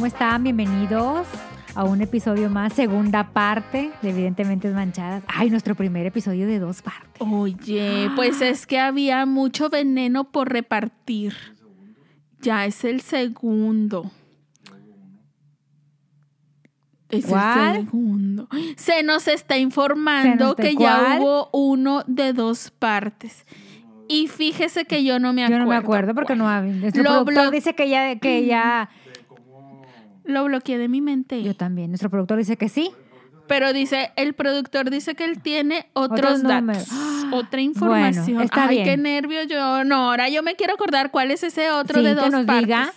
¿cómo están? Bienvenidos a un episodio más, segunda parte de Evidentemente Manchadas. Ay, nuestro primer episodio de dos partes. Oye, pues es que había mucho veneno por repartir. Ya es el segundo. Es ¿Cuál? el segundo. Se nos está informando ¿Se nos que ya hubo uno de dos partes. Y fíjese que yo no me Yo acuerdo. no me acuerdo porque no había. Nuestro Lo productor dice que ya, que ya. Lo bloqueé de mi mente. Yo también. Nuestro productor dice que sí. Pero dice, el productor dice que él tiene otros, Otros datos, otra información. está Ay, bien. qué nervio yo. No, ahora yo me quiero acordar cuál es ese otro Sí, de que dos nos partes. diga.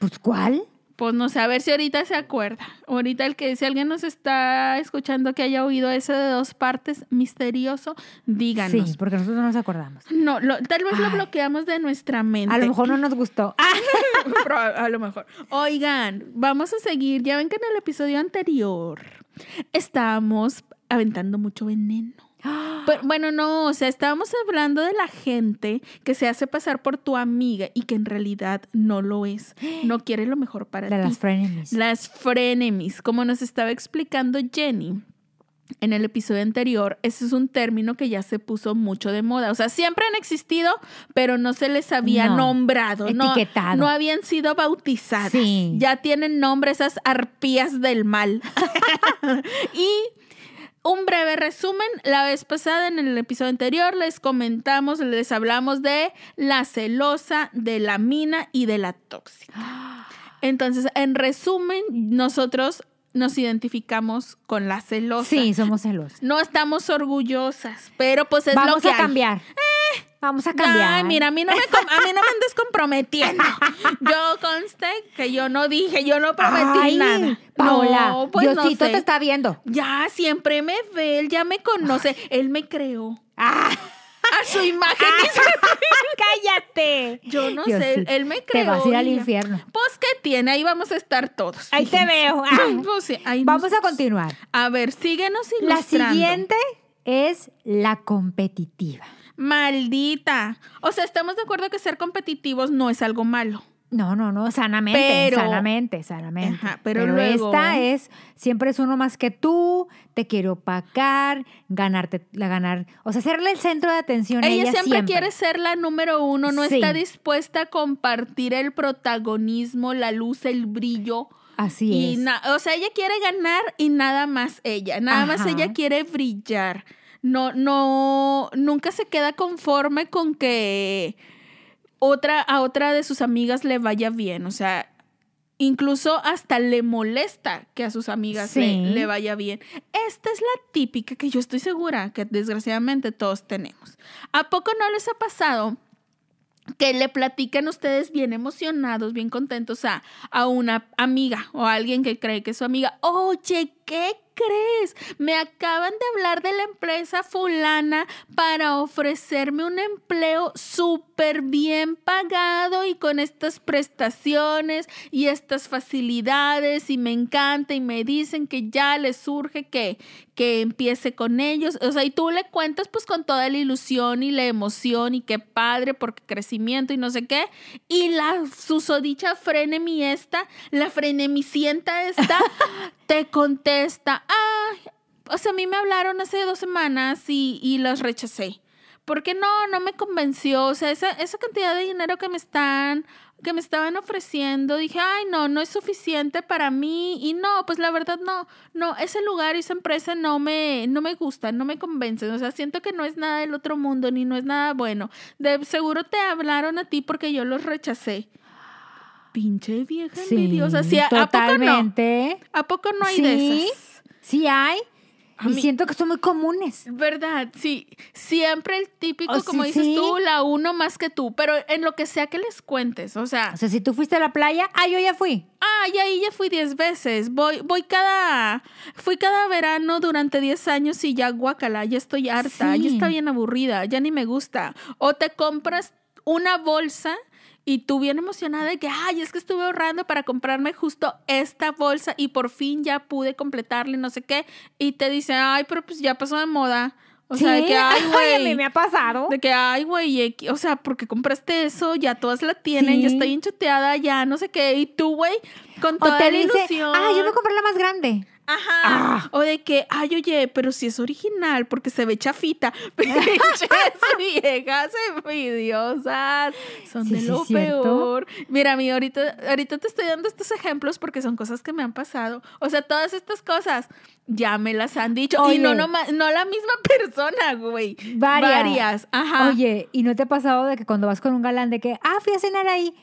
Pues, ¿cuál? Pues no sé, a ver si ahorita se acuerda. Ahorita el que si alguien nos está escuchando que haya oído ese de dos partes misterioso, díganos. Sí, porque nosotros no nos acordamos. No, lo- tal vez lo bloqueamos de nuestra mente. A lo mejor no nos gustó. Pero a, a lo mejor. Oigan, vamos a seguir. Ya ven que en el episodio anterior estábamos aventando mucho veneno. Pero, bueno, no, o sea, estábamos hablando de la gente que se hace pasar por tu amiga y que en realidad no lo es. No quiere lo mejor para De ti. las frenemies. Las frenemies, como nos estaba explicando Jenny en el episodio anterior, ese es un término que ya se puso mucho de moda. O sea, siempre han existido, pero no se les había No, nombrado, no, etiquetado. no habían sido bautizadas. Sí. Ya tienen nombre esas arpías del mal. y un breve resumen, la vez pasada en el episodio anterior les comentamos, les hablamos de la celosa, de la mina y de la tóxica. Entonces, en resumen, nosotros nos identificamos con la celosa. Sí, somos celosos. No estamos orgullosas, pero pues es lo Vamos que a hay. cambiar. Vamos a cambiar. Ay, mira, a mí no me, a mí no me andes comprometiendo. Yo conste que yo no dije, yo no prometí Ay, nada. Paola, no, pues no Diosito sé. te está viendo. Ya siempre me ve, él ya me conoce, él me creó. Ah, A su imagen su- cállate. Yo no sé, él me creó. Te vas a ir al infierno. Pues, ¿qué tiene? Ahí vamos a estar todos. Ahí te veo. Ah. Pues, sí, ahí nos- Vamos a continuar. A ver, síguenos La ilustrando. siguiente es la competitiva. Maldita. O sea, estamos de acuerdo que ser competitivos no es algo malo. No, no, no, sanamente, Pero- sanamente, sanamente. Ajá, pero luego- esta es, siempre es uno más que tú, te quiero opacar, ganarte, la ganar, o sea, serle el centro de atención Ella, ella, siempre, quiere ser la número uno, no Sí. está dispuesta a compartir el protagonismo, la luz, el brillo. Así Y es. o sea, ella quiere ganar y nada más ella. Nada más ella quiere brillar. No, no, nunca se queda conforme con que otra, a otra de sus amigas le vaya bien. O sea, incluso hasta le molesta que a sus amigas le, Sí. le vaya bien. Esta es la típica que yo estoy segura que desgraciadamente todos tenemos. ¿A poco no les ha pasado? que le platiquen ustedes bien emocionados, bien contentos a, a una amiga o a alguien que cree que es su amiga. Oye, ¿qué crees? Me acaban de hablar de la empresa fulana para ofrecerme un empleo súper bien pagado y con estas prestaciones y estas facilidades y me encanta y me dicen que ya les surge que, que empiece con ellos. O sea, y tú le cuentas pues con toda la ilusión y la emoción y qué padre porque crecimiento y no sé qué. Y la susodicha frenemi esta, la frenemicienta esta, te contesta, ay, o sea, a mí me hablaron hace dos semanas y, y los rechacé. Porque no, no me convenció. O sea, esa, esa cantidad de dinero que me están, que me estaban ofreciendo, dije, ay, no, no es suficiente para mí. Y no, pues la verdad no, no, ese lugar y esa empresa no me, no me gustan, no me convencen. O sea, siento que no es nada del otro mundo, ni no es nada bueno. De seguro te hablaron a ti porque yo los rechacé. Pinche vieja envidiosa. Sí, ¿a- ¿A poco no? totalmente. ¿A poco no hay de Sí, esas? sí hay. A y mí- siento que son muy comunes. ¿Verdad? Sí, siempre el típico, Oh, como sí, dices sí. tú, la uno más que tú, pero en lo que sea que les cuentes, o sea, O sea, si tú fuiste a la playa, ah, yo ya fui. ah, y ahí ya fui 10 veces, voy, voy cada, fui cada verano durante 10 años y ya guacala, ya estoy harta, Sí. ya está bien aburrida, ya ni me gusta. O te compras una bolsa y tú bien emocionada de que, ay, es que estuve ahorrando para comprarme justo esta bolsa y por fin ya pude completarla y no sé qué. Y te dicen, ay, pero pues ya pasó de moda. O sea, de que, ay, ay, a mí güey. me ha pasado. De que, ay, güey, o sea, porque compraste eso, ya todas la tienen, ya está bien choteada, ya no sé qué. Y tú, güey, con O toda te la dice, ilusión. ah, yo me compré la más grande. Ajá. Ah. O de que, ay, oye, pero si es original, porque se ve chafita. Pinches viejas envidiosas. Son Sí, de sí, lo cierto. peor. Mira, a mí ahorita, ahorita te estoy dando estos ejemplos porque son cosas que me han pasado. O sea, todas estas cosas ya me las han dicho. Y no, Oye. nomás- no la misma persona, güey. Varias. Varias. Ajá. Oye, ¿y no te ha pasado de que cuando vas con un galán de que, ah, fui a cenar ahí?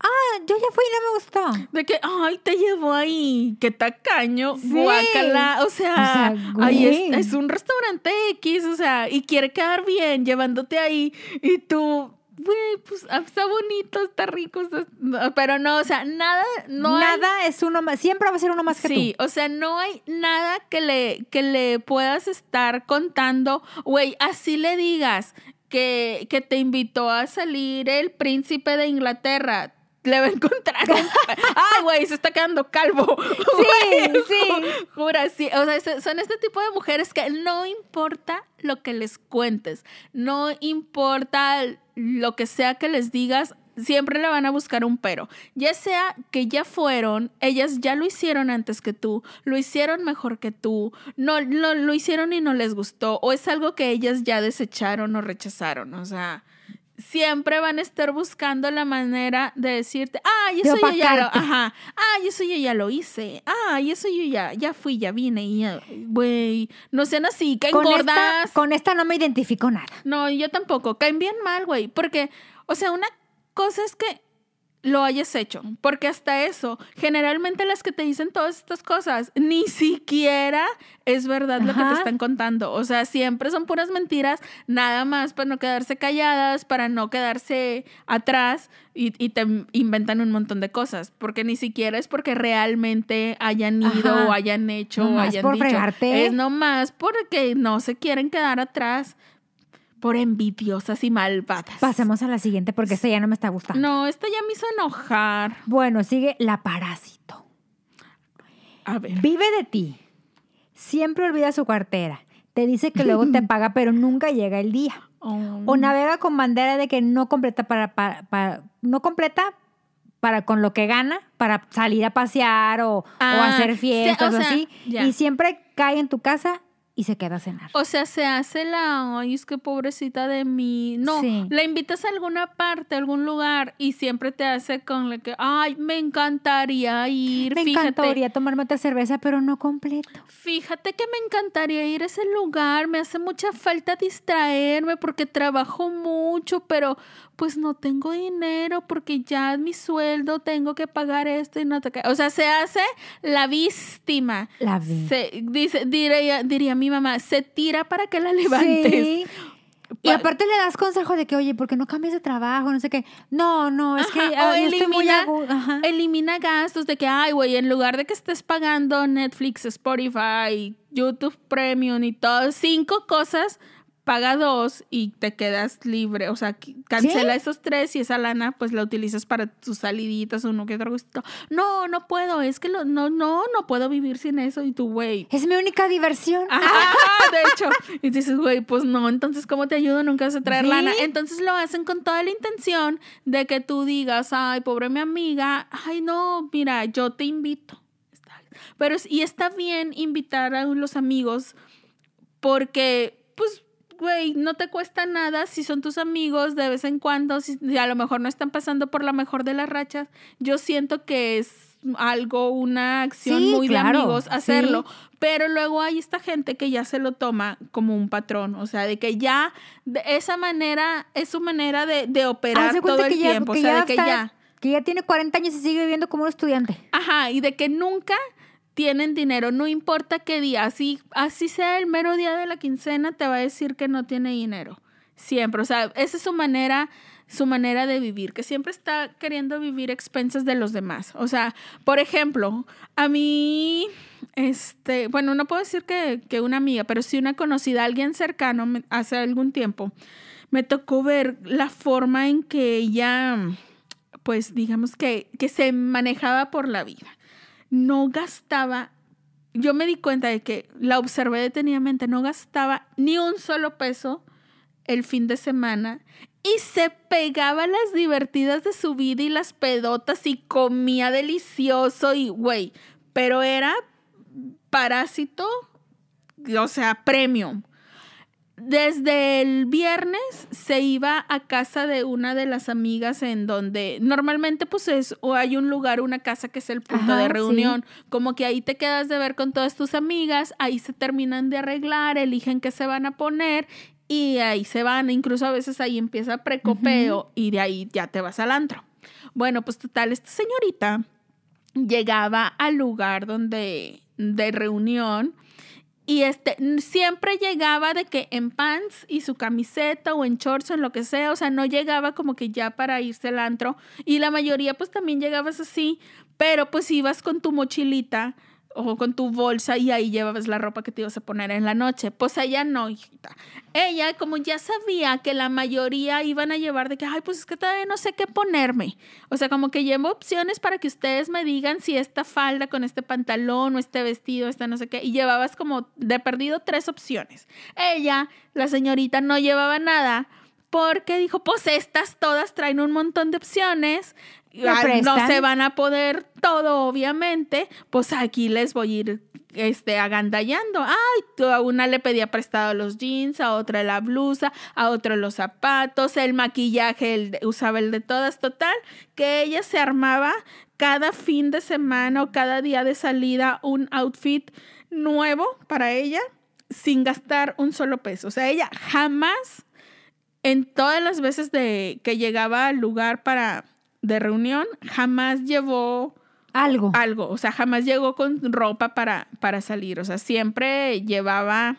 Ah, yo ya fui y no me gustó. De que, ay, te llevó ahí, qué tacaño, Sí. guácala, o sea, O sea, ay, güey. es, es un restaurante X, o sea, y quiere quedar bien llevándote ahí, y tú, güey, pues ah, está bonito, está rico, está- pero no, o sea, nada, no hay- Nada es uno más, siempre va a ser uno más que Sí, tú. o sea, no hay nada que le, que le puedas estar contando, güey, así le digas que, que te invitó a salir el príncipe de Inglaterra. Le va a encontrar un... ¡Ay, güey! Se está quedando calvo. Sí, sí. Jura, sí. O sea, son este tipo de mujeres que no importa lo que les cuentes, no importa lo que sea que les digas, siempre le van a buscar un pero. Ya sea que ya fueron, ellas ya lo hicieron antes que tú, lo hicieron mejor que tú, no, no lo hicieron y no les gustó, o es algo que ellas ya desecharon o rechazaron. O sea, siempre van a estar buscando la manera de decirte, ay, De eso yo ya lo, ajá, ay, eso yo ya lo hice, ay, eso yo ya, ya fui, ya vine y ya, güey, no sean así, caen Con gordas. esta, con esta no me identifico nada. No, yo tampoco. Caen bien mal, güey. Porque, o sea, una cosa es que lo hayas hecho. Porque hasta eso, generalmente las que te dicen todas estas cosas, ni siquiera es verdad lo que te están contando. O sea, siempre son puras mentiras, nada más para no quedarse calladas, para no quedarse atrás y, y te inventan un montón de cosas. Porque ni siquiera es porque realmente hayan ido Ajá. o hayan hecho o Nomás hayan por dicho. fregarte. Es nomás porque no se quieren quedar atrás por envidiosas y malvadas. Pasemos a la siguiente porque esta ya no me está gustando. No, esta ya me hizo enojar. Bueno, sigue la parásito. A ver. Vive de ti. Siempre olvida su cartera. Te dice que luego te paga, pero nunca llega el día. Oh. O navega con bandera de que no completa para, para, para- no completa para con lo que gana para salir a pasear o, o Ah, hacer fiestas o así. ya. Y siempre cae en tu casa y se queda a cenar. O sea, se hace la, ay, es que pobrecita de mí. No, Sí. la invitas a alguna parte, a algún lugar y siempre te hace con la que, ay, me encantaría ir. Me fíjate, encantaría tomarme otra cerveza, pero no completo. Fíjate que me encantaría ir a ese lugar, me hace mucha falta distraerme porque trabajo mucho, pero pues no tengo dinero porque ya mi sueldo tengo que pagar esto y no te... O sea, se hace la víctima. La dice, diría, diría mi mamá, se tira para que la levantes. Sí. Y Pa- aparte le das consejo de que, oye, ¿por qué no cambias de trabajo? No sé qué. No, no, es que Ajá, o yo estoy muy elimina- Ajá. Elimina gastos de que, ay, güey, en lugar de que estés pagando Netflix, Spotify, YouTube Premium y todo, cinco cosas, paga dos y te quedas libre. O sea, cancela esos tres y esa lana, pues la utilizas para tus saliditas, uno que otro gustito. No, no puedo, es que lo- no, no, no puedo vivir sin eso. Y tú, güey. Es mi única diversión. Ajá, de hecho. Y dices, güey, pues no, entonces, ¿cómo te ayudo? Nunca vas a traer Sí. lana. Entonces lo hacen con toda la intención de que tú digas, ay, pobre mi amiga, ay, no, mira, yo te invito. Pero, y está bien invitar a los amigos porque, pues, güey, no te cuesta nada si son tus amigos de vez en cuando, si a lo mejor no están pasando por la mejor de las rachas. Yo siento que es algo, una acción Sí, muy claro, de amigos sí. hacerlo. Pero luego hay esta gente que ya se lo toma como un patrón, o sea, de que ya de esa manera es su manera de, de operar todo el que ya, tiempo, que o sea, ya de que está- ya. que ya tiene 40 años y sigue viviendo como un estudiante. Ajá, y de que nunca tienen dinero, no importa qué día, así, así sea el mero día de la quincena, te va a decir que no tiene dinero. Siempre, o sea, esa es su manera, su manera de vivir, que siempre está queriendo vivir expensas de los demás. O sea, por ejemplo, a mí, este, bueno, no puedo decir que, que una amiga, pero sí una conocida, alguien cercano hace algún tiempo, me tocó ver la forma en que ella, pues digamos que, que se manejaba por la vida. No gastaba yo me di cuenta de que la observé detenidamente, no gastaba ni un solo peso el fin de semana y se pegaba las divertidas de su vida y las pedotas y comía delicioso y güey, pero era parásito, o sea, premium. Desde el viernes se iba a casa de una de las amigas en donde normalmente pues es o hay un lugar, una casa que es el punto Ajá, de sí. reunión, como que ahí te quedas de ver con todas tus amigas, ahí se terminan de arreglar, eligen qué se van a poner y ahí se van, incluso a veces ahí empieza precopeo y de ahí ya te vas al antro. Bueno, pues total, esta señorita llegaba al lugar donde de reunión y este siempre llegaba de que en pants y su camiseta o en shorts o en lo que sea, o sea, no llegaba como que ya para irse al antro y la mayoría pues también llegabas así, pero pues ibas con tu mochilita o con tu bolsa y ahí llevabas la ropa que te ibas a poner en la noche. Pues ella no, hijita. Ella, como ya sabía que la mayoría iban a llevar de que, ay, pues es que todavía no sé qué ponerme. O sea, como que llevo opciones para que ustedes me digan si esta falda con este pantalón o este vestido, esta no sé qué. Y llevabas como de perdido tres opciones. Ella, la señorita, no llevaba nada porque dijo, pues estas todas traen un montón de opciones. Me Ah, No se van a poder todo, obviamente. Pues aquí les voy a ir este, agandallando. Ay, a una le pedía prestado los jeans, a otra la blusa, a otro los zapatos, el maquillaje, el de- usaba el de todas. Total, que ella se armaba cada fin de semana o cada día de salida un outfit nuevo para ella sin gastar un solo peso. O sea, ella jamás en todas las veces de que llegaba al lugar para de reunión, jamás llevó Algo. algo, o sea, jamás llegó con ropa para, para salir, o sea, siempre llevaba,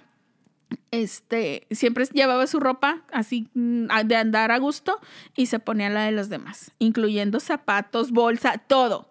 este, siempre llevaba su ropa así mm, de andar a gusto y se ponía la de los demás, incluyendo zapatos, bolsa, todo.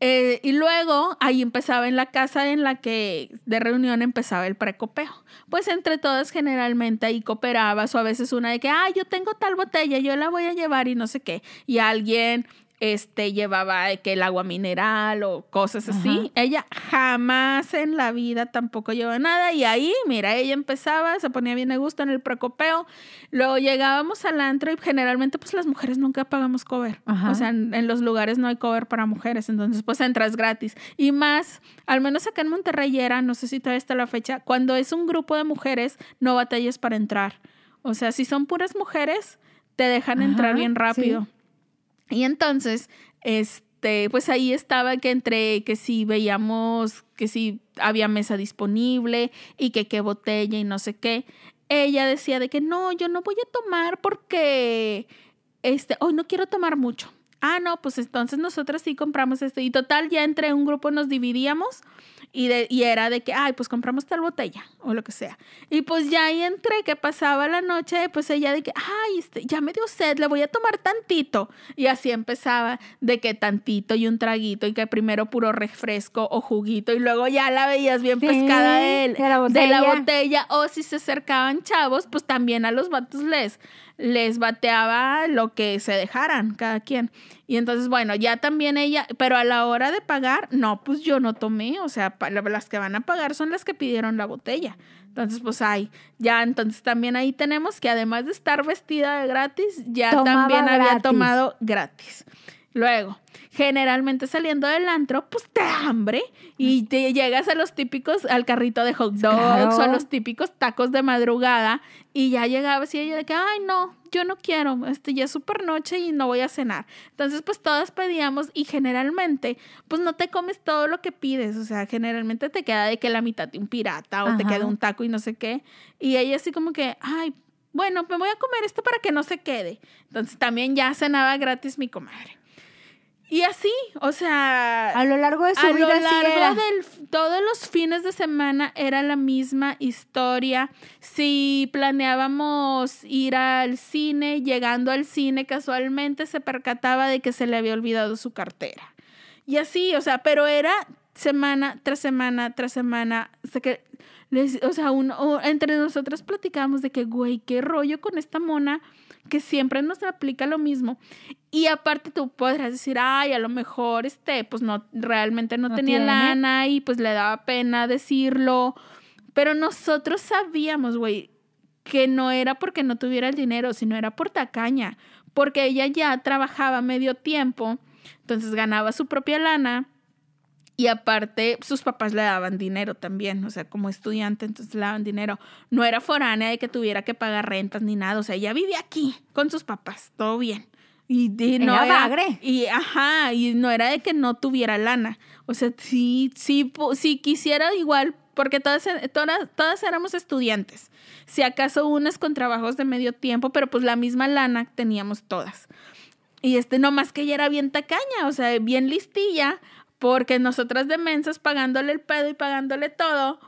Eh, y luego ahí empezaba en la casa en la que de reunión empezaba el precopeo. Pues entre todas generalmente ahí cooperabas o a veces una de que, ah, yo tengo tal botella, yo la voy a llevar y no sé qué. Y alguien este, llevaba que el agua mineral o cosas así. Ajá. Ella jamás en la vida tampoco lleva nada. Y ahí, mira, ella empezaba, se ponía bien a gusto en el precopeo. Luego llegábamos al antro y generalmente pues las mujeres nunca pagamos cover. Ajá. O sea, en, en los lugares no hay cover para mujeres, entonces pues entras gratis. Y más, al menos acá en Monterrey era, no sé si todavía está la fecha, cuando es un grupo de mujeres, no batallas para entrar. O sea, si son puras mujeres, te dejan entrar bien rápido. Y entonces, este, pues ahí estaba que entre que si veíamos que si había mesa disponible y que qué botella y no sé qué. Ella decía de que no, yo no voy a tomar porque este, hoy no quiero tomar mucho. Ah, no, pues entonces nosotras sí compramos este. Y total, ya entre un grupo nos dividíamos y, de, y era de que, ay, pues compramos tal botella o lo que sea. Y pues ya ahí entre que pasaba la noche, pues ella de que, ay, este, ya me dio sed, le voy a tomar tantito. Y así empezaba de que tantito y un traguito y que primero puro refresco o juguito y luego ya la veías bien Sí, pescada de, él, de la de la botella. botella. O si se acercaban chavos, pues también a los vatos les, les bateaba lo que se dejaran cada quien. Y entonces, bueno, ya también ella, pero a la hora de pagar, no, pues yo no tomé, o sea, las que van a pagar son las que pidieron la botella. Entonces, pues ahí, ya, entonces también ahí tenemos que además de estar vestida de gratis, ya Tomaba también había gratis. tomado gratis. Luego, generalmente saliendo del antro, pues te da hambre y te llegas a los típicos, al carrito de hot dogs Claro. o a los típicos tacos de madrugada y ya llegabas y ella de que, ay, no, yo no quiero, este ya es súper noche y no voy a cenar. Entonces, pues todas pedíamos y generalmente, pues no te comes todo lo que pides, o sea, generalmente te queda de que la mitad de un pirata o te queda un taco y no sé qué. Y ella así como que, ay, bueno, me voy a comer esto para que no se quede. Entonces también ya cenaba gratis mi comadre. Y así, o sea, A lo largo de su a vida lo sí largo era. del todos los fines de semana era la misma historia. Si planeábamos ir al cine, llegando al cine casualmente se percataba de que se le había olvidado su cartera. Y así, o sea, pero era semana tras semana tras semana. O sea, que les- o sea, uno- entre nosotras platicábamos de que, güey, qué rollo con esta mona que siempre nos aplica lo mismo. Y aparte tú podrás decir, ay, a lo mejor este, pues no, realmente no, No tenía tiene. lana y pues le daba pena decirlo. Pero nosotros sabíamos, güey, que no era porque no tuviera el dinero, sino era por tacaña. Porque ella ya trabajaba medio tiempo, entonces ganaba su propia lana. Y aparte, sus papás le daban dinero también, o sea, como estudiante, entonces le daban dinero. No era foránea de que tuviera que pagar rentas ni nada, o sea, ella vivía aquí con sus papás, todo bien. Y, y no Era bagre. y ajá, y no era de que no tuviera lana. O sea, sí, sí, si quisiera igual, porque todas, todas, todas éramos estudiantes. Si acaso unas con trabajos de medio tiempo, pero pues la misma lana teníamos todas. Y este, no más que ella era bien tacaña, o sea, bien listilla, porque nosotras de mensas pagándole el pedo y pagándole todo.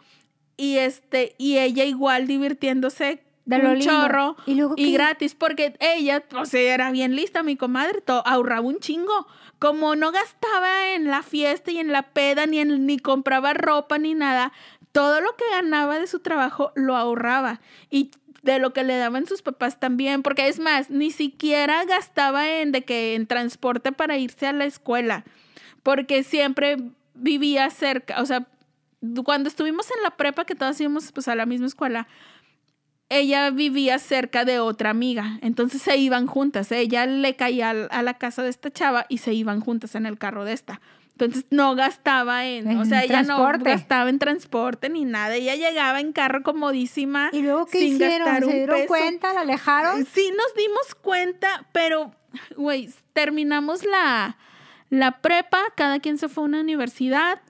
Y este, y ella igual divirtiéndose De un lindo. chorro ¿Y luego gratis, porque ella, sea, era bien lista, mi comadre, ahorraba un chingo. Como no gastaba en la fiesta y en la peda, ni, en, ni compraba ropa ni nada, todo lo que ganaba de su trabajo lo ahorraba. Y de lo que le daban sus papás también, porque es más, ni siquiera gastaba en de que en transporte para irse a la escuela, porque siempre vivía cerca, o sea, cuando estuvimos en la prepa que todas íbamos pues a la misma escuela, ella vivía cerca de otra amiga, entonces se iban juntas. Ella le caía a la casa de esta chava y se iban juntas en el carro de esta. Entonces no gastaba en, o En sea, ella transporte. no gastaba en transporte ni nada. Ella llegaba en carro comodísima. ¿Y luego qué sin hicieron? gastar ¿Se dieron peso. cuenta? ¿La alejaron? Sí, nos dimos cuenta, pero, güey, terminamos la, la prepa, cada quien se fue a una universidad.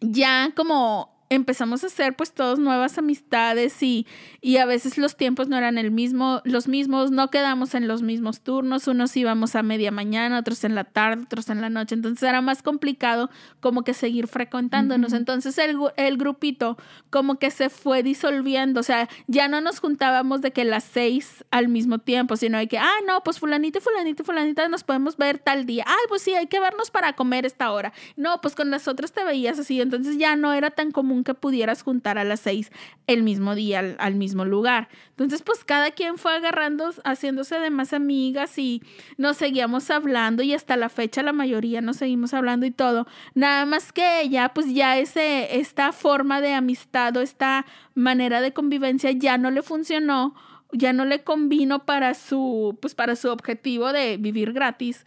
Ya como empezamos a hacer pues todos nuevas amistades y, y a veces los tiempos no eran el mismo, los mismos, no quedamos en los mismos turnos, unos íbamos a media mañana, otros en la tarde, otros en la noche, entonces era más complicado como que seguir frecuentándonos, entonces el, el grupito como que se fue disolviendo, o sea, ya no nos juntábamos de que las seis al mismo tiempo, sino de que, ah, no, pues fulanito fulanito fulanita nos podemos ver tal día, ay, pues sí, hay que vernos para comer esta hora, no, pues con las otras te veías así, entonces ya no era tan común que pudieras juntar a las seis el mismo día al, al mismo lugar. Entonces, pues cada quien fue agarrando, haciéndose de más amigas y nos seguíamos hablando y hasta la fecha la mayoría nos seguimos hablando y todo. Nada más que ella, pues ya ese, esta forma de amistad o esta manera de convivencia ya no le funcionó ya no le convino para su, pues para su objetivo de vivir gratis,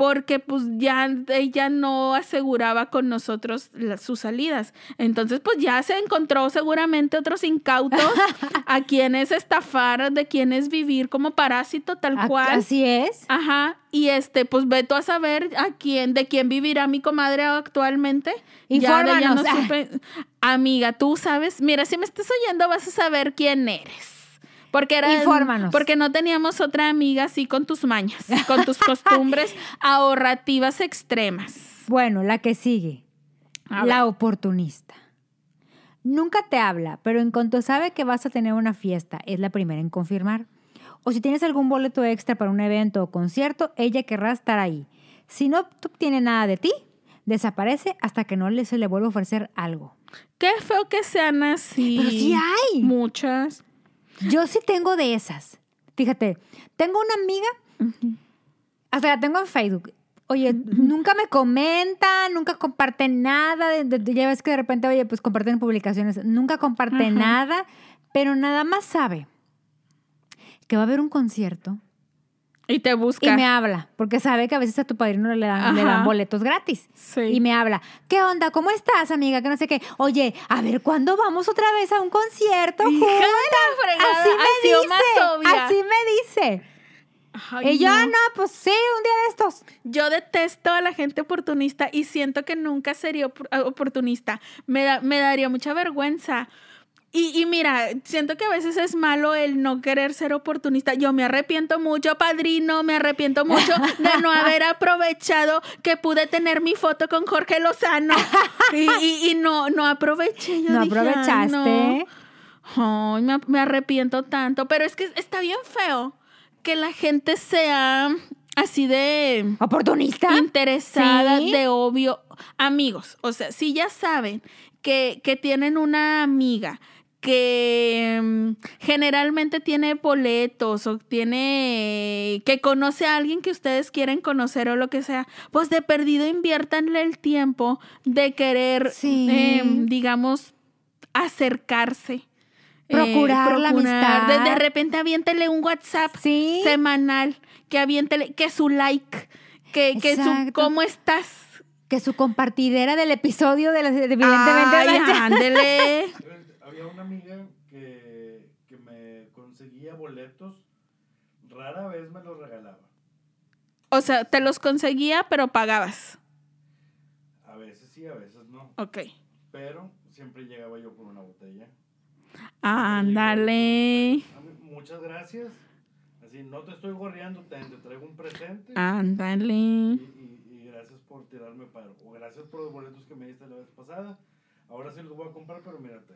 porque pues ya ella no aseguraba con nosotros las- sus salidas. Entonces pues ya se encontró seguramente otros incautos a quienes estafar, de quienes vivir como parásito tal cual. Así es. Ajá, y este, pues ve tú a saber a quién, de quién vivirá mi comadre actualmente. Ya de ella no supe. Amiga, tú sabes, mira, si me estás oyendo vas a saber quién eres. Porque era Infórmanos. porque no teníamos otra amiga así con tus mañas, con tus costumbres ahorrativas extremas. Bueno, la que sigue. La oportunista. Nunca te habla, pero en cuanto sabe que vas a tener una fiesta, es la primera en confirmar. O si tienes algún boleto extra para un evento o concierto, ella querrá estar ahí. Si no obtiene nada de ti, desaparece hasta que no se le vuelva a ofrecer algo. Qué feo que sean así. Pero sí hay. Muchas. Yo sí tengo de esas. Fíjate, tengo una amiga, hasta la tengo en Facebook. Oye, nunca me comenta, nunca comparte nada. de- de- de- ya ves que de repente, oye, pues comparten publicaciones. Nunca comparte nada, pero nada más sabe que va a haber un concierto Y te y busca. me habla, porque sabe que a veces a tu padrino le dan, le dan boletos gratis. Sí. Y me habla, ¿qué onda? ¿Cómo estás, amiga? Que no sé qué. Oye, a ver, ¿cuándo vamos otra vez a un concierto? Hija juntas? fregada, Así me dice. obvia. Así me dice. Ay, y yo, no. "Ah, no, pues sí, un día de estos. Yo detesto a la gente oportunista y siento que nunca sería ah, oportunista. Me, da- me daría mucha vergüenza. Y, y mira, siento que a veces es malo el no querer ser oportunista. Yo me arrepiento mucho, padrino, me arrepiento mucho de no haber aprovechado que pude tener mi foto con Jorge Lozano. Y, y- y no, no aproveché. Yo no dije, "Ay, aprovechaste. no. Ay, me, me arrepiento tanto. Pero es que está bien feo que la gente sea así de ¿Oportunista? interesada Sí. de obvio. Amigos, o sea, si ya saben que, que tienen una amiga que mm, generalmente tiene boletos o tiene que conoce a alguien que ustedes quieren conocer o lo que sea, pues de perdido inviértanle el tiempo de querer, Sí. em, digamos, acercarse. eh, Procurar la amistad. De, de repente aviéntele un WhatsApp Sí. semanal, que aviéntele, que su like, que, que su cómo estás. Que su compartidera del episodio de las evidentemente Ay, ándele. Había una amiga que, que me conseguía boletos, rara vez me los regalaba. O sea, te los conseguía, pero pagabas. A veces sí, a veces no. Ok. Pero siempre llegaba yo con una botella. Ándale. Muchas gracias. Así, no te estoy gorreando, te, te traigo un presente. Ándale. Y, y- y gracias por tirarme paro. O gracias por los boletos que me diste la vez pasada. Ahora sí los voy a comprar, pero mírate.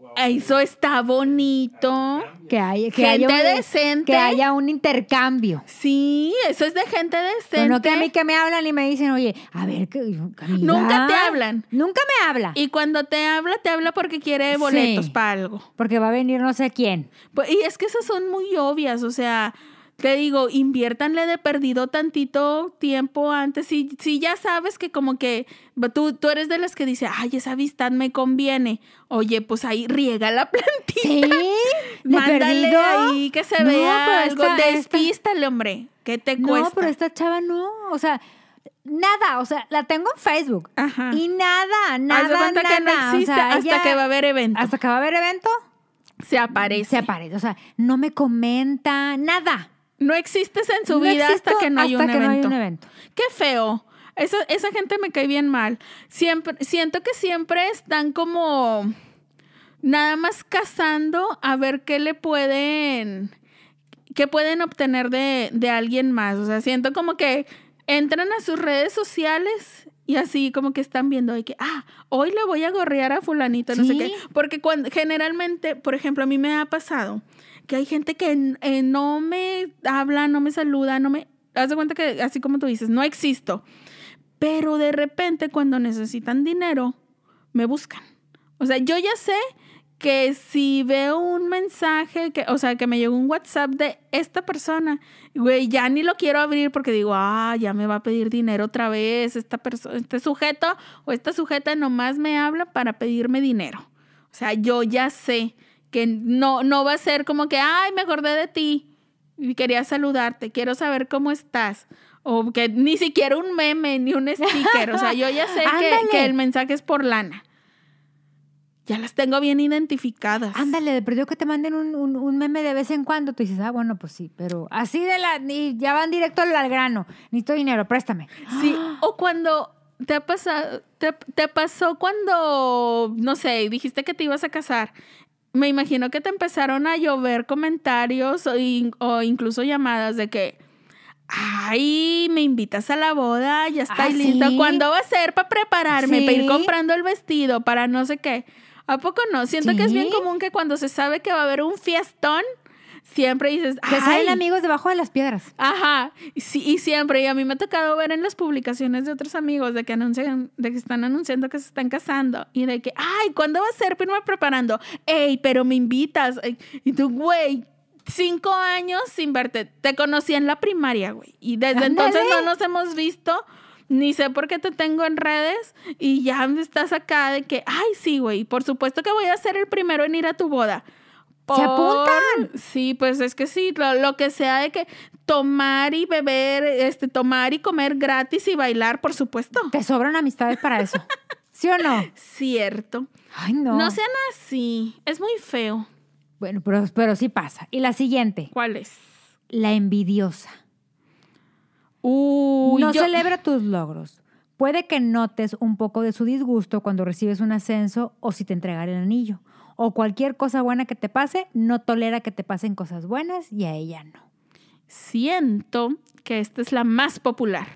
Wow. Eso está bonito. Que, hay, que, Gente haya un, decente. que haya un intercambio. Sí, eso es de gente decente. Pero no que a mí que me hablan y me dicen, oye, a ver, que, amiga, Nunca te hablan. Nunca me habla. Y cuando te habla, te habla porque quiere boletos Sí. para algo. Porque va a venir no sé quién. Pues, Y es que esas son muy obvias, o sea, te digo, inviértanle de perdido tantito tiempo antes. Si, si ya sabes que como que tú, tú eres de las que dice, ay, esa amistad me conviene. Oye, pues ahí riega la plantita. Sí, de Mándale perdido. ahí que se No, vea algo. esta- esta- Despístale, hombre. ¿Qué te cuesta? No, pero esta chava no. O sea, nada. O sea, la tengo en Facebook. Ajá. Y nada, nada, nada. que no O existe sea, hasta ella- que va a haber evento. Hasta que va a haber evento, se aparece. se aparece. O sea, no me comenta nada. No existes en su No vida hasta que no hay un hasta que no hay evento. un evento. Qué feo. Esa, esa gente me cae bien mal. Siempre, siento que siempre están como nada más cazando a ver qué le pueden, qué pueden obtener de, de alguien más. O sea, siento como que entran a sus redes sociales y así como que están viendo de que, ah, hoy le voy a gorrear a fulanito, no sé qué. Porque cuando, generalmente, por ejemplo, a mí me ha pasado que hay gente que eh, no me habla, no me saluda, no me... Haz de cuenta que, así como tú dices, no existo. Pero de repente cuando necesitan dinero, me buscan. O sea, yo ya sé que si veo un mensaje, que, o sea, que me llegó un WhatsApp de esta persona, güey, ya ni lo quiero abrir porque digo, ah, ya me va a pedir dinero otra vez, esta persona, este sujeto o esta sujeta nomás me habla para pedirme dinero. O sea, yo ya sé que no, no va a ser como que, ay, me acordé de ti y quería saludarte, quiero saber cómo estás. O que ni siquiera un meme ni un sticker. O sea, yo ya sé que, que el mensaje es por lana. Ya las tengo bien identificadas. Ándale, de perdido que te manden un, un- un meme de vez en cuando. Tú dices, ah, bueno, pues sí, pero así de la. y ya van directo al, al grano. Necesito dinero, préstame. Sí, o cuando te ha pasado, te, te pasó cuando, no sé, dijiste que te ibas a casar. Me imagino que te empezaron a llover comentarios o, in- o incluso llamadas de que, ay, me invitas a la boda, ya está ¿Ah, listo. sí? ¿Cuándo va a ser para prepararme, para ir comprando el vestido, para no sé qué? ¿A poco no? Siento que es bien común que cuando se sabe que va a haber un fiestón, siempre dices, Que ay, salen amigos debajo de las piedras. Ajá, y sí, y siempre, y a mí me ha tocado ver en las publicaciones de otros amigos de que anuncian, de que están anunciando que se están casando y de que, ay, ¿cuándo va a ser? Pero irme preparando. Ey, pero me invitas. Ey, Y tú, güey, cinco años sin verte. Te conocí en la primaria, güey. Y desde entonces no nos hemos visto. Ni sé por qué te tengo en redes y ya estás acá de que, ay, sí, güey, por supuesto que voy a ser el primero en ir a tu boda. ¡Se apuntan! Sí, pues es que sí, lo, lo que sea de que tomar y beber, este, tomar y comer gratis y bailar, por supuesto. Te sobran amistades para eso. ¿Sí o no? Cierto. Ay, no. No. sean así, es muy feo. Bueno, pero, pero sí pasa. Y la siguiente, ¿Cuál es? la envidiosa. Uy, no yo- celebra tus logros. Puede que notes un poco de su disgusto cuando recibes un ascenso o si te entrega el anillo. O cualquier cosa buena que te pase, no tolera que te pasen cosas buenas y a ella no. siento que esta es la más popular.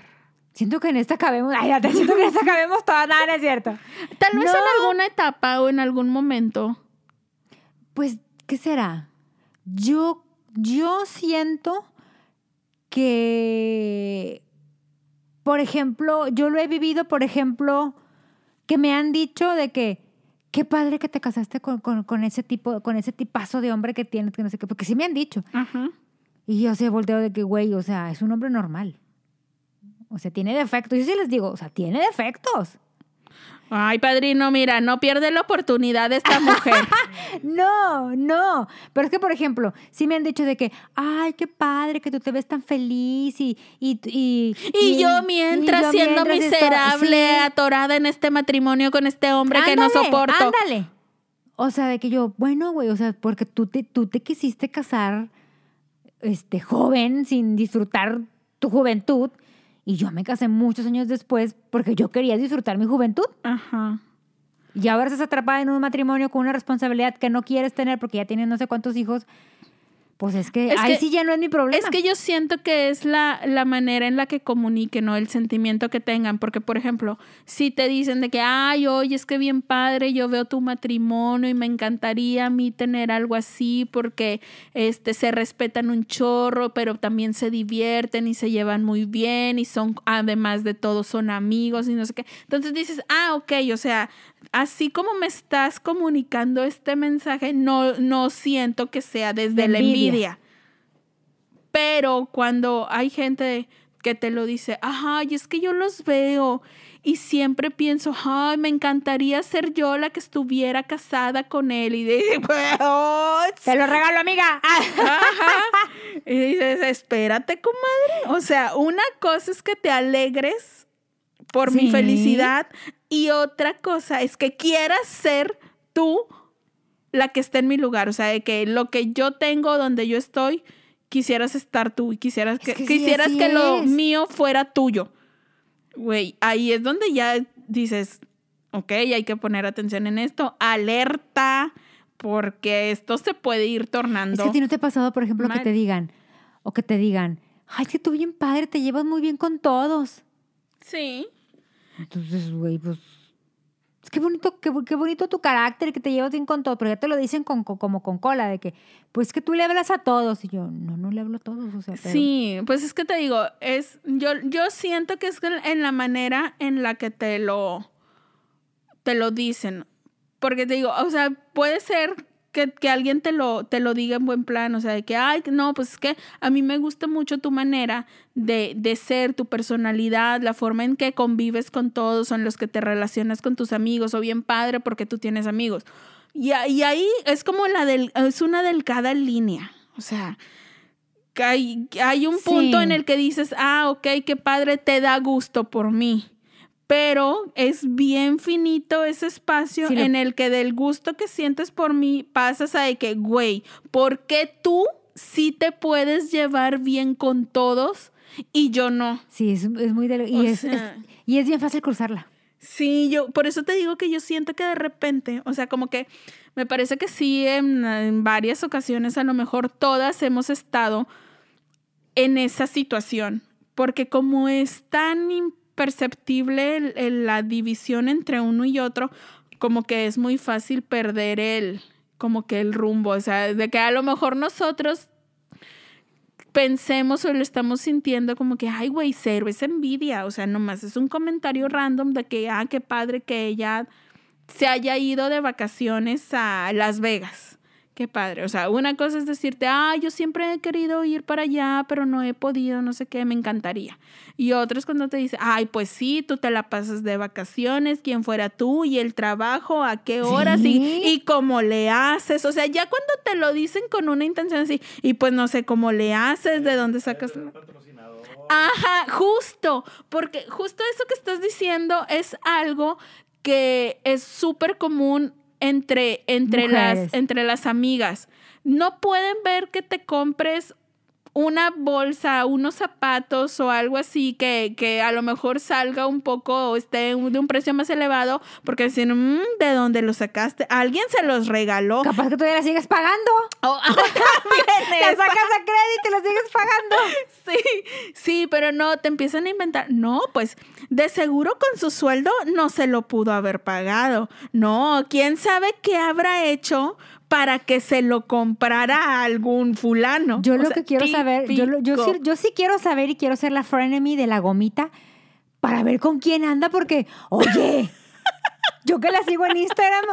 Siento que en esta cabemos. Ay, ya te siento que en esta cabemos todas. Nada, no es cierto. Tal vez No. en alguna etapa o en algún momento. Pues, ¿qué será? Yo, yo siento que, por ejemplo, yo lo he vivido, por ejemplo, que me han dicho de que, qué padre que te casaste con, con- con ese tipo, con ese tipazo de hombre que tienes, que no sé qué, porque sí me han dicho. Ajá. Y yo se volteo de que, güey, o sea, es un hombre normal. O sea, tiene defectos. Yo sí les digo, o sea, tiene defectos. Ay, padrino, mira, no pierde la oportunidad esta mujer. No, no. Pero es que, por ejemplo, sí me han dicho de que, ay, qué padre que tú te ves tan feliz y... Y, y, Y, yo mientras y yo siendo mientras esto- miserable, sí. atorada en este matrimonio con este hombre que no soporto. Ándale. O sea, de que yo, bueno, güey, o sea, porque tú te, tú te quisiste casar este, joven, sin disfrutar tu juventud, y yo me casé muchos años después porque yo quería disfrutar mi juventud. Ajá. Y ahora estás atrapada en un matrimonio con una responsabilidad que no quieres tener porque ya tienes no sé cuántos hijos. Pues es que Es ahí que- sí ya no es mi problema. Es que yo siento que es la, la manera en la que comuniquen, ¿no? El sentimiento que tengan. Porque, por ejemplo, si te dicen de que, ay, oye, es que bien padre, yo veo tu matrimonio y me encantaría a mí tener algo así porque este, se respetan un chorro, pero también se divierten y se llevan muy bien y son, además de todo, son amigos y no sé qué. Entonces dices, ah, ok, o sea, así como me estás comunicando este mensaje, no, no siento que sea desde De la envidia. Pero cuando hay gente que te lo dice, ay, es que yo los veo y siempre pienso, ay, me encantaría ser yo la que estuviera casada con él. Y "Pues, Te lo regalo, amiga. Ajá. Y dices, espérate, comadre. O sea, una cosa es que te alegres por mi felicidad y otra cosa es que quieras ser tú la que esté en mi lugar. O sea, de que lo que yo tengo, donde yo estoy, quisieras estar tú y quisieras que, que sí, quisieras que lo es. mío fuera tuyo. Güey, ahí es donde ya dices, ok, hay que poner atención en esto. Alerta, porque esto se puede ir tornando. Es que a ti no te ha pasado, por ejemplo, que Mal. te digan, o que te digan, ay, es que tú bien padre, te llevas muy bien con todos. Sí. Entonces, güey, pues, es que bonito, qué, qué bonito tu carácter, que te llevas bien con todo, pero ya te lo dicen con, con- como con cola, de que, pues que tú le hablas a todos. Y yo, no, no le hablo a todos, o sea, Sí, pues es que te digo, es, yo, yo siento que es en la manera en la que te lo, te lo dicen. Porque te digo, o sea, puede ser que, que alguien te lo, te lo diga en buen plan, o sea, de que, ay, no, pues es que a mí me gusta mucho tu manera de, de ser, tu personalidad, la forma en que convives con todos, o en los que te relacionas con tus amigos, o bien padre porque tú tienes amigos. Y, ahí es como la del, es una delgada línea, o sea, que hay, hay un punto Sí. en el que dices, ah, ok, qué padre, te da gusto por mí. Pero es bien finito ese espacio Sí, lo- en el que del gusto que sientes por mí pasas a de que, güey, ¿por qué tú sí te puedes llevar bien con todos y yo no? Sí, es, es muy... dele- O y, es, sea- es- y es bien fácil cruzarla. Sí, yo, por eso te digo que yo siento que de repente, o sea, como que me parece que sí, en, en varias ocasiones, a lo mejor todas hemos estado en esa situación, porque como es tan imperceptible el- el- la división entre uno y otro, como que es muy fácil perder el, como que el rumbo, o sea, de que a lo mejor nosotros pensemos o lo estamos sintiendo como que, ay, güey, cero, es envidia. O sea, nomás es un comentario random de que, ah, qué padre que ella se haya ido de vacaciones a Las Vegas. Qué padre. O sea, una cosa es decirte, ah, yo siempre he querido ir para allá, pero no he podido, no sé qué, me encantaría. Y otra es cuando te dice, ay, pues sí, tú te la pasas de vacaciones, quién fuera tú y el trabajo, a qué horas Sí. y, y cómo le haces. O sea, ya cuando te lo dicen con una intención así, y pues no sé cómo le haces, de dónde sacas. Ajá, justo, porque justo eso que estás diciendo es algo que es súper común entre, entre, las, entre las amigas. No pueden ver que te compres una bolsa, unos zapatos o algo así que, que a lo mejor salga un poco o esté de un precio más elevado porque dicen, "Mm, ¿de dónde lo sacaste? Alguien se los regaló. Capaz que todavía la sigues pagando. Oh, La sacas a crédito y la sigues pagando. Sí, sí, pero no, te empiezan a inventar. No, pues de seguro con su sueldo no se lo pudo haber pagado. No, quién sabe qué habrá hecho para que se lo comprara a algún fulano. Yo O lo sea, que quiero saber, yo, lo- yo, sí, yo sí quiero saber y quiero ser la frenemy de la gomita para ver con quién anda, porque, oye, yo que la sigo en Instagram,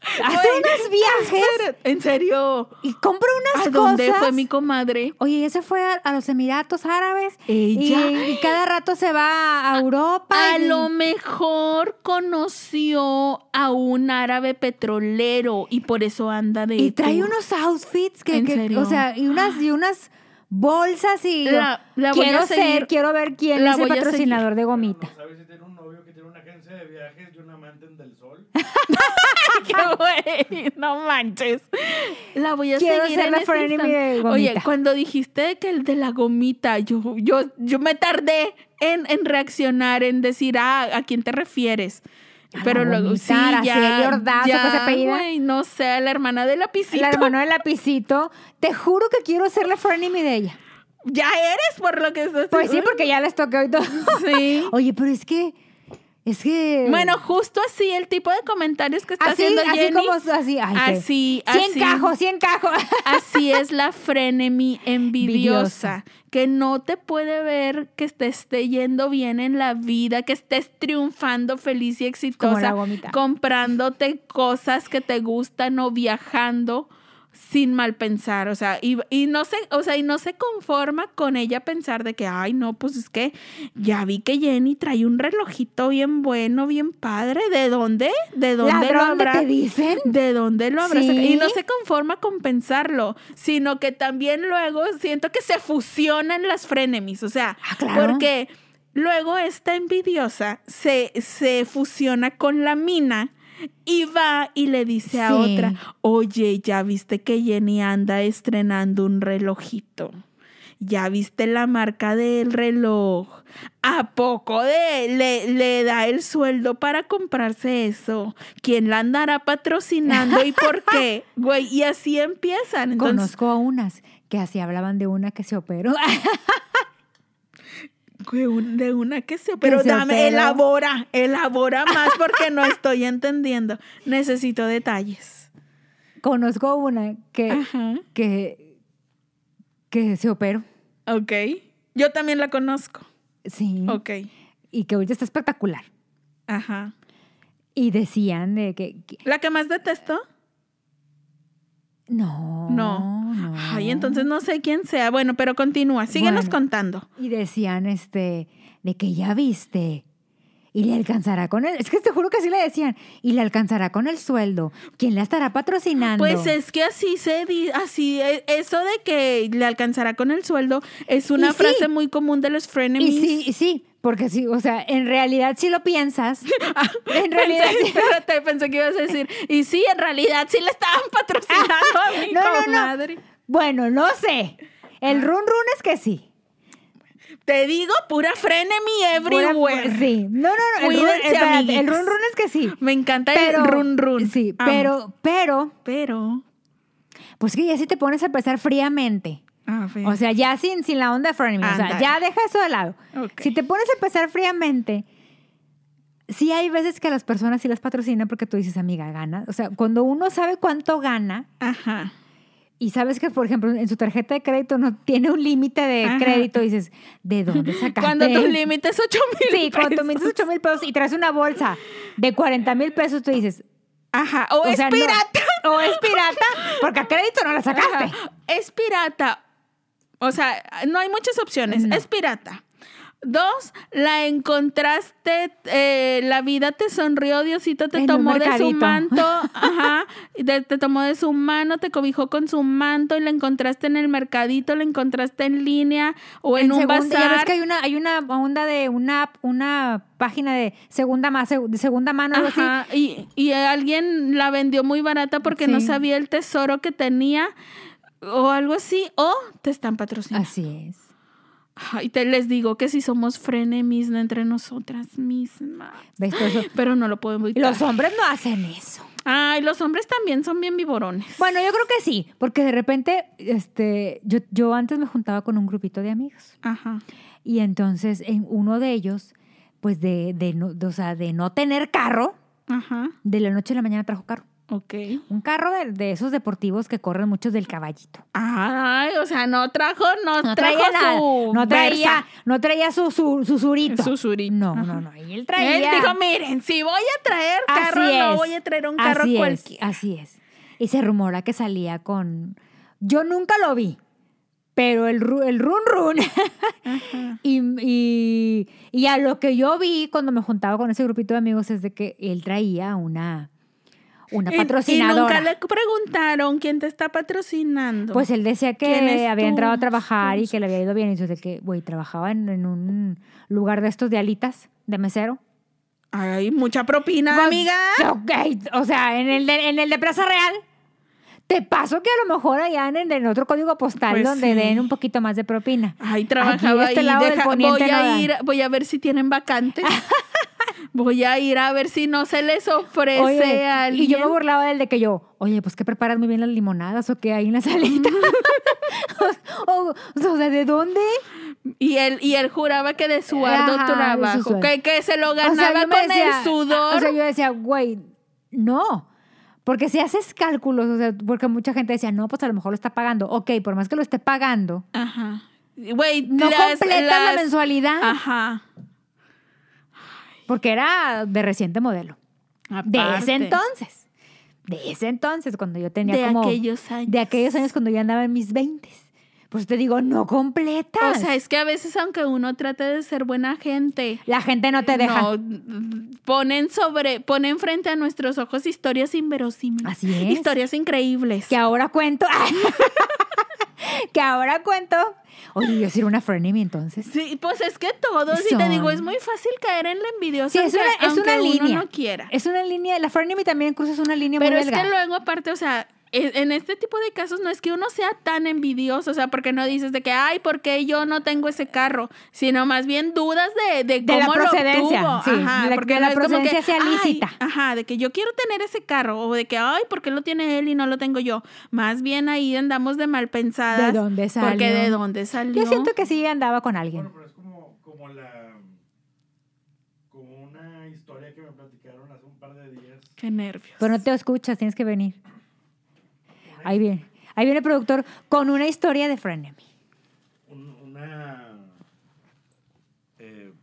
hace unos viajes ¿En serio? y compra unas ¿A cosas. dónde fue mi comadre? Oye, ella se fue a, a los Emiratos Árabes Ella. Y, y cada rato se va a Europa. A y- lo mejor conoció a un árabe petrolero y por eso anda de y trae tour. unos outfits que, ¿En que- serio? o sea, y unas y unas bolsas y La- la voy quiero ser, quiero ver quién la es el patrocinador de gomita. ¿No sabes si tiene un novio que tiene una agencia de viajes y un amante en Del Sol? ¡Qué güey! No manches. La voy a Quiero seguir ser en la instante. de Oye, gomita. cuando dijiste que el de la gomita, yo, yo, yo me tardé en, en reaccionar, en decir, ah, ¿a quién te refieres? A Pero luego, sí, ya, Ordaz, ¿o qué se ya, güey, no sé, la hermana de lapicito. La hermana del lapicito. Te juro que quiero ser la frenemy de ella. Ya eres por lo que estás Pues sí, porque ya les toqué hoy todo. Sí. Oye, pero es que es que Bueno, justo así el tipo de comentarios que está así, haciendo así Jenny. como así, ay, así, sí así. encajo, sí encajo. Así es la frenemy envidiosa, Envidiosa. que no te puede ver que te esté yendo bien en la vida, que estés triunfando feliz y Como exitosa, la gomita. comprándote cosas que te gustan o viajando sin mal pensar, o sea, y, y no se, o sea, y no se conforma con ella pensar de que, ay, no, pues es que ya vi que Jenny trae un relojito bien bueno, bien padre, ¿de dónde? ¿De dónde lo ¿Ladrón de habrá? te dicen? ¿De dónde lo habrá? Sí. Y no se conforma con pensarlo, sino que también luego siento que se fusionan las frenemies, o sea, Ah, claro. porque luego esta envidiosa se, se fusiona con la mina y va y le dice a Sí. otra, oye, ya viste que Jenny anda estrenando un relojito. Ya viste la marca del reloj. ¿A poco de, le, le da el sueldo para comprarse eso? ¿Quién la andará patrocinando y por qué? Güey, y así empiezan. Entonces, Conozco a unas que así hablaban de una que se operó. un- de una que se... Pero se dame, operó. elabora, elabora más porque no estoy entendiendo. Necesito detalles. Conozco una que, Ajá. que, que se operó. Ok. Yo también la conozco. Sí. Ok. Y que ahorita está espectacular. Ajá. Y decían de que, que- ¿La que más detesto? No, No. no. Ay, entonces no sé quién sea. Bueno, pero continúa. Síguenos Bueno. contando. Y decían, este, de que ya viste. Y le alcanzará con el... Es que te juro que así le decían. Y le alcanzará con el sueldo. ¿Quién la estará patrocinando? Pues es que así se dice, así, e- eso de que le alcanzará con el sueldo es una Y sí. frase muy común de los frenemies. Y sí, y sí. Porque sí, o sea, en realidad si lo piensas. en realidad Pensé, sí. espérate, pensé que ibas a decir, y sí, en realidad sí le estaban patrocinando a mi No, no, no. Bueno, no sé. El run run es que sí. Te digo, pura frenemy Pura- everywhere. Sí. No, no, no. El run, Cuídense, el run run es que sí. Me encanta Pero, el run run. Sí, Amo. pero, pero, Pero. pues que ya si te pones a pensar fríamente. A ver. O sea, ya sin, sin la onda de frenemy. O sea, ya deja eso de lado. Si te pones a pensar fríamente, sí hay veces que las personas sí las patrocinan porque tú dices, amiga, gana. O sea, cuando uno sabe cuánto gana Ajá. Y sabes que, por ejemplo, en su tarjeta de crédito no tiene un límite de Ajá. crédito, dices, ¿de dónde sacaste? Cuando tu límite es 8 mil. Sí, cuando tú metes 8 mil pesos y traes una bolsa de 40 mil pesos, tú dices, Ajá. O, es sea, no- pirata. o es pirata, porque a crédito no la sacaste. Ajá. Es pirata. O sea, no hay muchas opciones. No. Es pirata. Dos, la encontraste, eh, la vida te sonrió, Diosito te En tomó de su manto, ajá, te tomó de su mano, te cobijó con su manto y la encontraste en el mercadito, la encontraste en línea o en, un segunda- bazar. Ya ves que hay una, hay una onda de una, una página de segunda, ma- seg- de segunda mano, algo así. Y, y alguien la vendió muy barata porque no sabía el tesoro que tenía o algo así, o te están patrocinando. Así es. Ay, te les digo que si somos frenemies entre nosotras mismas. Pero no lo podemos y evitar. los hombres no hacen eso. Ay, los hombres también son bien viborones. Bueno, yo creo que sí, porque de repente, este, yo, yo antes me juntaba con un grupito de amigos Ajá. y entonces en uno de ellos, pues de, de, no, de- o sea, de no tener carro, Ajá. de la noche a la mañana trajo carro. Ok. Un carro de, de esos deportivos que corren muchos del caballito. Ay, o sea, no trajo, no, No trajo traía su No traía, Versa. no traía su, su, su surito. Su surito. No, Ajá. no, no. Y él traía. Él dijo, miren, si voy a traer Así carro, no es. voy a traer un carro así cualquiera. Es, así es. Y se rumora que salía con. Yo nunca lo vi, pero el, el run run. y, y, y a lo que yo vi cuando me juntaba con ese grupito de amigos es de que él traía una, una patrocinadora. Y nunca le preguntaron quién te está patrocinando. Pues él decía ¿Quién que había entrado a trabajar y esposo? que le había ido bien. Y yo de que, güey, trabajaba en, en un lugar de estos de alitas, de mesero. Ay, mucha propina, Pues, amiga. Ok, o sea, en el, de, en el de Plaza Real. Te paso que a lo mejor allá en, en otro código postal Pues donde sí. den un poquito más de propina. Ay, trabajaba Aquí este ahí. lado del deja- poniente voy no a ir, voy a ver si tienen vacantes. voy a ir a ver si no se les ofrece Oye, a alguien. y yo me burlaba del de que yo, oye, pues que preparas muy bien las limonadas o qué hay en la salita. o, o sea, ¿de dónde? Y él, y él juraba que de su arduo de su trabajo, que, que se lo O sea, ganaba yo me con decía- el sudor. O sea, yo decía, güey, no. Porque si haces cálculos, o sea, porque mucha gente decía, no, pues a lo mejor lo está pagando. Ok, por más que lo esté pagando, Ajá. Güey, no las- completa la mensualidad. Ajá. Porque era de reciente modelo. De ese entonces. De ese entonces, cuando yo tenía De como... aquellos años. De aquellos años cuando yo andaba en mis veintes. Pues te digo, no O completas. sea, es que a veces, aunque uno trate de ser buena gente, la gente no te deja. no, ponen sobre, ponen frente a nuestros ojos historias inverosímiles. Así es. Historias increíbles. Que ahora cuento. que ahora cuento. Oye, yo soy una frenemy entonces. Sí, pues es que todos, y te digo, es muy fácil caer en la envidiosa, Sí, es aunque, una, aunque uno línea. no quiera. Es una línea. La frenemy también cruzas una línea Pero muy es delgada. que luego, aparte, o sea, en este tipo de casos no es que uno sea tan envidioso, o sea, porque no dices de que, ay, ¿por qué yo no tengo ese carro? Sino más bien dudas de, de De la cómo lo procedencia, obtuvo. sí, Ajá, de la- porque de no la es como que, procedencia sea lícita. ajá, de que yo quiero tener ese carro, o de que, ay, ¿por qué lo tiene él y no lo tengo yo? Más bien ahí andamos de mal pensadas. ¿De dónde salió? Porque de dónde salió. Yo siento que sí andaba con alguien. Bueno, pero es como, como la. Como una historia que me platicaron hace un par de días. Qué nervios. Pero no te escuchas, tienes que venir. Ahí viene. Ahí viene el productor con una historia de frenemy. Un- una. eh,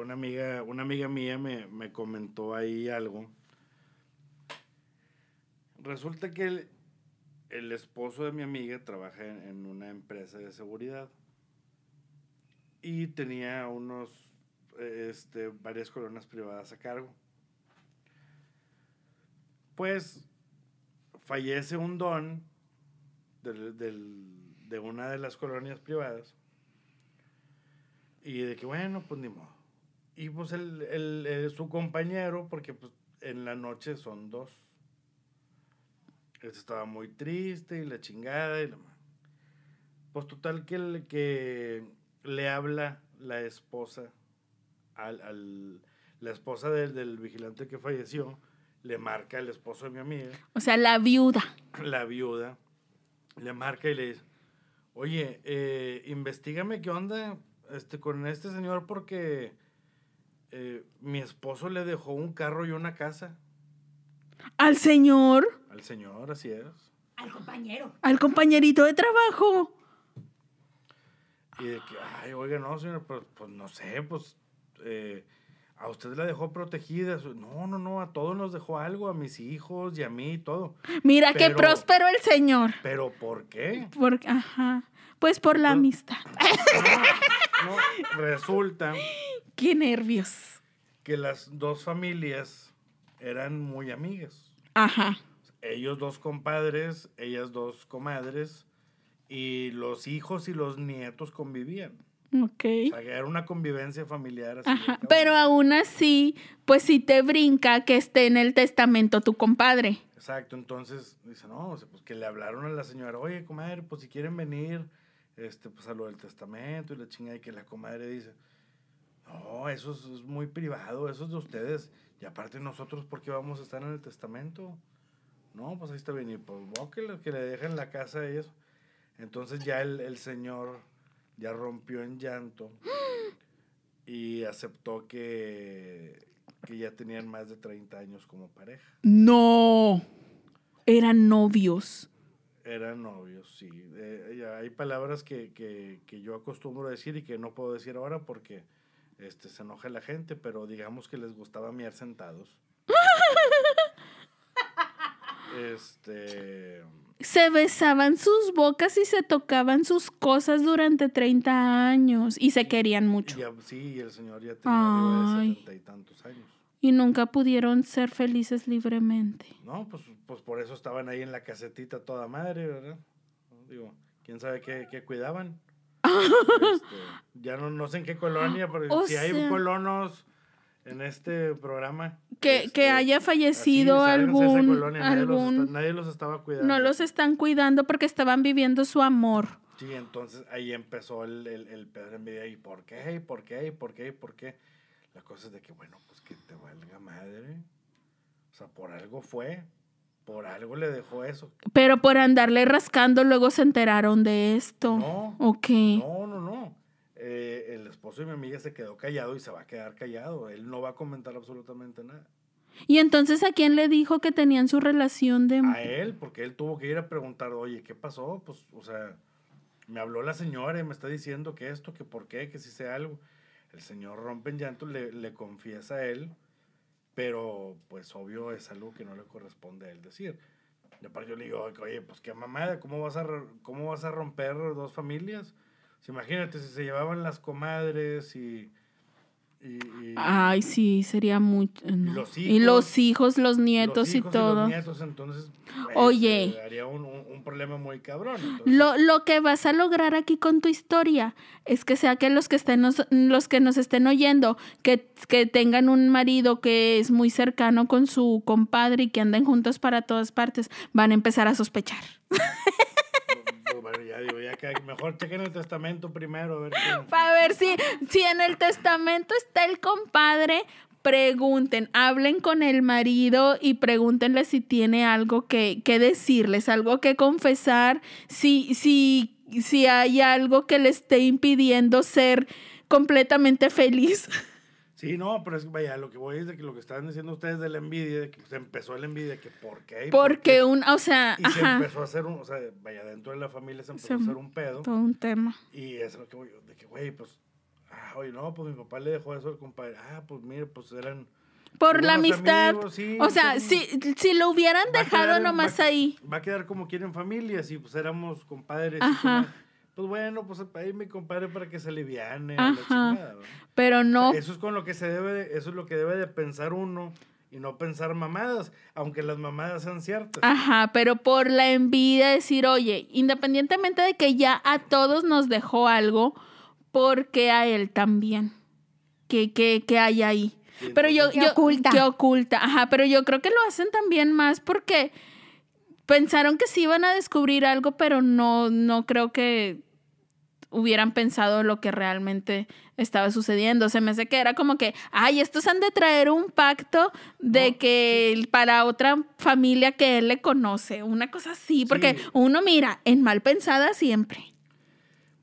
una amiga, una amiga mía me, me comentó ahí algo. Resulta que el, el esposo de mi amiga trabaja en, en una empresa de seguridad. Y tenía unos. Este, varias colonias privadas a cargo. Pues fallece un don del- del- de una de las colonias privadas. Y de que, bueno, pues ni modo. Y pues el, el- el- su compañero, porque pues en la noche son dos. Este estaba muy triste y la chingada y la Pues total que, el- que le habla la esposa al, al- la esposa del, del vigilante que falleció, le marca el esposo de mi amiga O sea, la viuda. la viuda le marca y le dice, oye, eh, investigame qué onda este, con este señor porque eh, mi esposo le dejó un carro y una casa Al señor, al señor, así es. Al compañero. al compañerito de trabajo. Y de que, ay, oiga, no, señor, pues, pues no sé, pues eh, a usted la dejó protegida. No, no, no, a todos nos dejó algo, a mis hijos y a mí y todo. Mira qué Pero- próspero el señor. Pero ¿por qué? Por, ajá. Pues por la Pues- amistad. No, resulta Qué nervios. que las dos familias eran muy amigas. Ajá. Ellos dos compadres, ellas dos comadres, y los hijos y los nietos convivían. Ok. O sea, que era una convivencia familiar. así Ajá. Pero aún así, pues sí te brinca que esté en el testamento tu compadre. Exacto, entonces dice, no, o sea, pues que le hablaron a la señora, oye, comadre, pues si quieren venir, este, pues a lo del testamento y la chingada, y que la comadre dice, no, eso es, es muy privado, eso es de ustedes, y aparte nosotros, ¿por qué vamos a estar en el testamento? No, pues ahí está bien, y pues vos que le, que le dejen la casa y eso. Entonces ya el, el señor ya rompió en llanto y aceptó que, que ya tenían más de 30 años como pareja. No. eran novios. Eran novios, sí. Eh, ya hay palabras que, que, que yo acostumbro a decir y que no puedo decir ahora porque este, se enoja la gente, pero digamos que les gustaba mirar sentados. este. Se besaban sus bocas y se tocaban sus cosas durante 30 años y se querían mucho. ya- sí, y el señor ya tenía de setenta y tantos años. Y nunca pudieron ser felices libremente. No, pues, pues por eso estaban ahí en la casetita toda madre, ¿verdad? Digo, quién sabe qué, qué cuidaban. Este, ya no, no sé en qué colonia, pero O si hay sea- colonos en este programa. Que, este, que haya así, fallecido esa algún... colonia, nadie, los algún nadie los estaba cuidando. no los están cuidando porque estaban viviendo su amor. Sí, entonces ahí empezó el, el, el pedo de envidia. ¿Y por qué? ¿Y por qué? ¿Y por qué? ¿Y por qué? La cosa es de que, bueno, pues que te valga madre. O sea, por algo fue. Por algo le dejó eso. Pero por andarle rascando luego se enteraron de esto. No. Ok. No, no, no. El esposo de mi amiga se quedó callado y se va a quedar callado. Él no va a comentar absolutamente nada. Y entonces a quién le dijo que tenían su relación de... A él, porque él tuvo que ir a preguntar, oye, ¿qué pasó? Pues, o sea, me habló la señora y me está diciendo que esto, que por qué, que si sé algo. El señor rompe en llanto, le, le confiesa a él, pero pues obvio es algo que no le corresponde a él decir. Y aparte yo le digo, oye, pues qué mamada, ¿cómo vas a, cómo vas a romper dos familias? Si imagínate si se llevaban las comadres y... y- y- Ay, sí, sería mucho. no. los y los hijos, hijos, los los nietos y hijos todo. los nietos, entonces, pues, Oye. haría un, un- un problema muy cabrón. entonces- Lo, lo que vas a lograr aquí con tu historia es que sea que los que estén nos, los que nos estén oyendo, que, que tengan un marido que es muy cercano con su compadre y que anden juntos para todas partes, van a empezar a sospechar. Mejor chequen el testamento primero, Para ver si, si en el testamento está el compadre, pregunten, hablen con el marido y pregúntenle si tiene algo que, que decirles, algo que confesar, si, si, si hay algo que le esté impidiendo ser completamente feliz. Sí, no, pero es que vaya, lo que voy es de que lo que estaban diciendo ustedes de la envidia, de que se empezó la envidia, que por qué. y por Porque qué, un, o sea, Y se empezó a hacer un, o sea, vaya, dentro de la familia se empezó Se- a hacer un pedo. todo un tema. Y eso es lo que voy, de que, güey, pues, ah, oye, no, pues mi papá le dejó eso al compadre. Ah, pues mire, pues eran. Por la amistad. amigos, sí, o sea, son- si, si lo hubieran dejado quedar- nomás va ahí. Va a quedar como quieren familias y pues éramos compadres. y Ajá. comadres. Pues bueno, pues ahí mi compadre para que se aliviane. Ajá. chingada. Pero no. Eso es con lo que se debe, de- eso es lo que debe de pensar uno y no pensar mamadas, aunque las mamadas sean ciertas. Ajá, pero por la envidia decir, oye, independientemente de que ya a todos nos dejó algo, ¿por qué a él también? ¿Qué, qué, qué hay ahí? Pero yo, ¿Qué yo- oculta? ¿Qué oculta? Ajá, pero yo creo que lo hacen también más porque pensaron que sí iban a descubrir algo, pero no, no creo que hubieran pensado lo que realmente estaba sucediendo. Se me hace que era como que, ay, estos han de traer un pacto de No, que para otra familia que él le conoce, una cosa así, porque Sí. uno mira, en mal pensada siempre.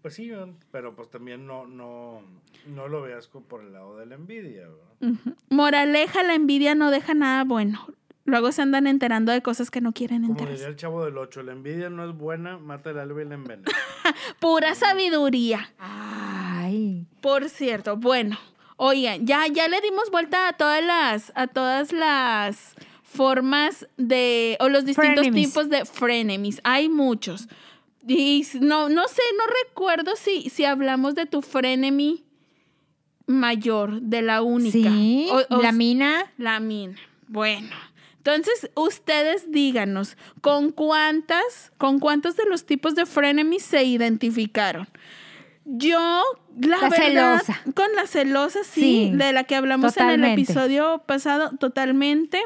Pues sí, pero pues también no, no, no lo veas por el lado de la envidia. ¿verdad? Moraleja, la envidia no deja nada bueno. Luego se andan enterando de cosas que no quieren Como enterarse. diría el chavo del 8, la envidia no es buena, mata el alba y la envenena. Pura sabiduría. Ay. Por cierto, bueno, oigan, ya, ya le dimos vuelta a todas las, a todas las formas de, o los distintos Frenemies. tipos de frenemies. Hay muchos. Y no, no sé, no recuerdo si, si hablamos de tu frenemy mayor, de la única. Sí, O- o la mina. La mina. Bueno. Entonces, ustedes díganos, ¿con cuántas, con cuántos de los tipos de frenemies se identificaron? Yo, la, La verdad, celosa. con la celosa, sí, Sí, de la que hablamos en el episodio pasado, totalmente.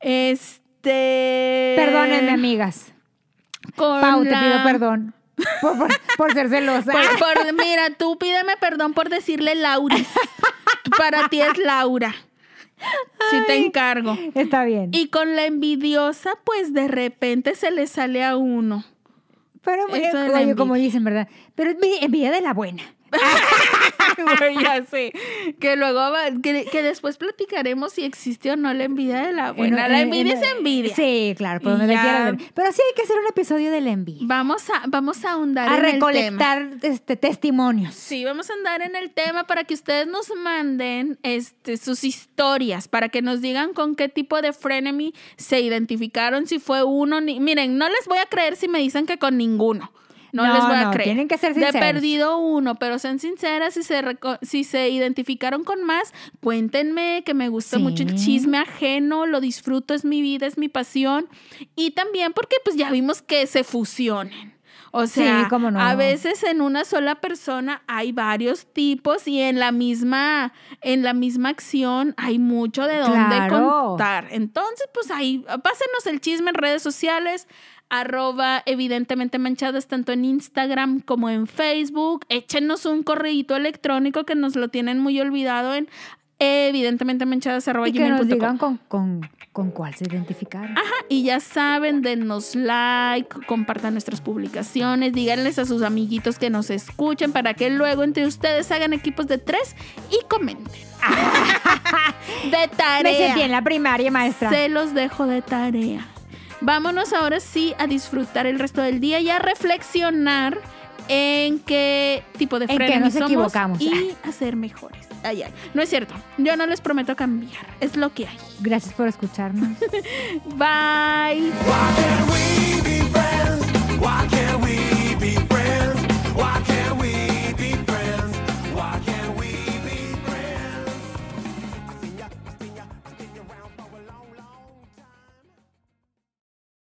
Este. Perdónenme, amigas. Con Pau, te pido perdón por, por- por ser celosa. Por- por- mira, tú pídeme perdón por decirle Lauris. Para ti es Laura. Si te encargo. Está bien. Y con la envidiosa, pues de repente se le sale a uno. Pero, Eso como dicen, ¿verdad? Pero envidia de la buena. Ya sé. Que luego, va- que, que después platicaremos si existe o no la envidia de la buena. En- la en- envidia en- es envidia. Sí, claro, por donde ver. Pero sí hay que hacer un episodio de la envidia. Vamos a, vamos a ahondar A en el tema. recolectar este, testimonios. Sí, vamos a andar en el tema para que ustedes nos manden este, sus historias, para que nos digan con qué tipo de frenemy se identificaron, si fue uno. Ni... Miren, no les voy a creer si me dicen que con ninguno. No, No, les voy a creer. tienen que ser De sinceros. perdido uno, pero sean sinceras, si se, si se identificaron con más, cuéntenme que me gusta Sí. mucho el chisme ajeno, lo disfruto, es mi vida, es mi pasión. Y también porque pues ya vimos que se fusionen. O Sí, sea, cómo no. a veces en una sola persona hay varios tipos y en la misma, en la misma acción hay mucho de dónde Claro. contar. Entonces, pues ahí, pásenos el chisme en redes sociales, arroba evidentemente manchadas, tanto en Instagram como en Facebook. Échenos un correíto electrónico que nos lo tienen muy olvidado en evidentemente manchadas arroba Y que nos digan con, con, con cuál se identificaron. Ajá, y ya saben, denos like, compartan nuestras publicaciones, díganles a sus amiguitos que nos escuchen para que luego entre ustedes hagan equipos de tres y comenten. de tarea. Me sentí en la primaria, maestra. Se los dejo de tarea. Vámonos ahora sí a disfrutar el resto del día y a reflexionar en qué tipo de frenes nos somos equivocamos. y hacer mejores. Ay, ay. No es cierto. Yo no les prometo cambiar. Es lo que hay. Gracias por escucharnos. Bye.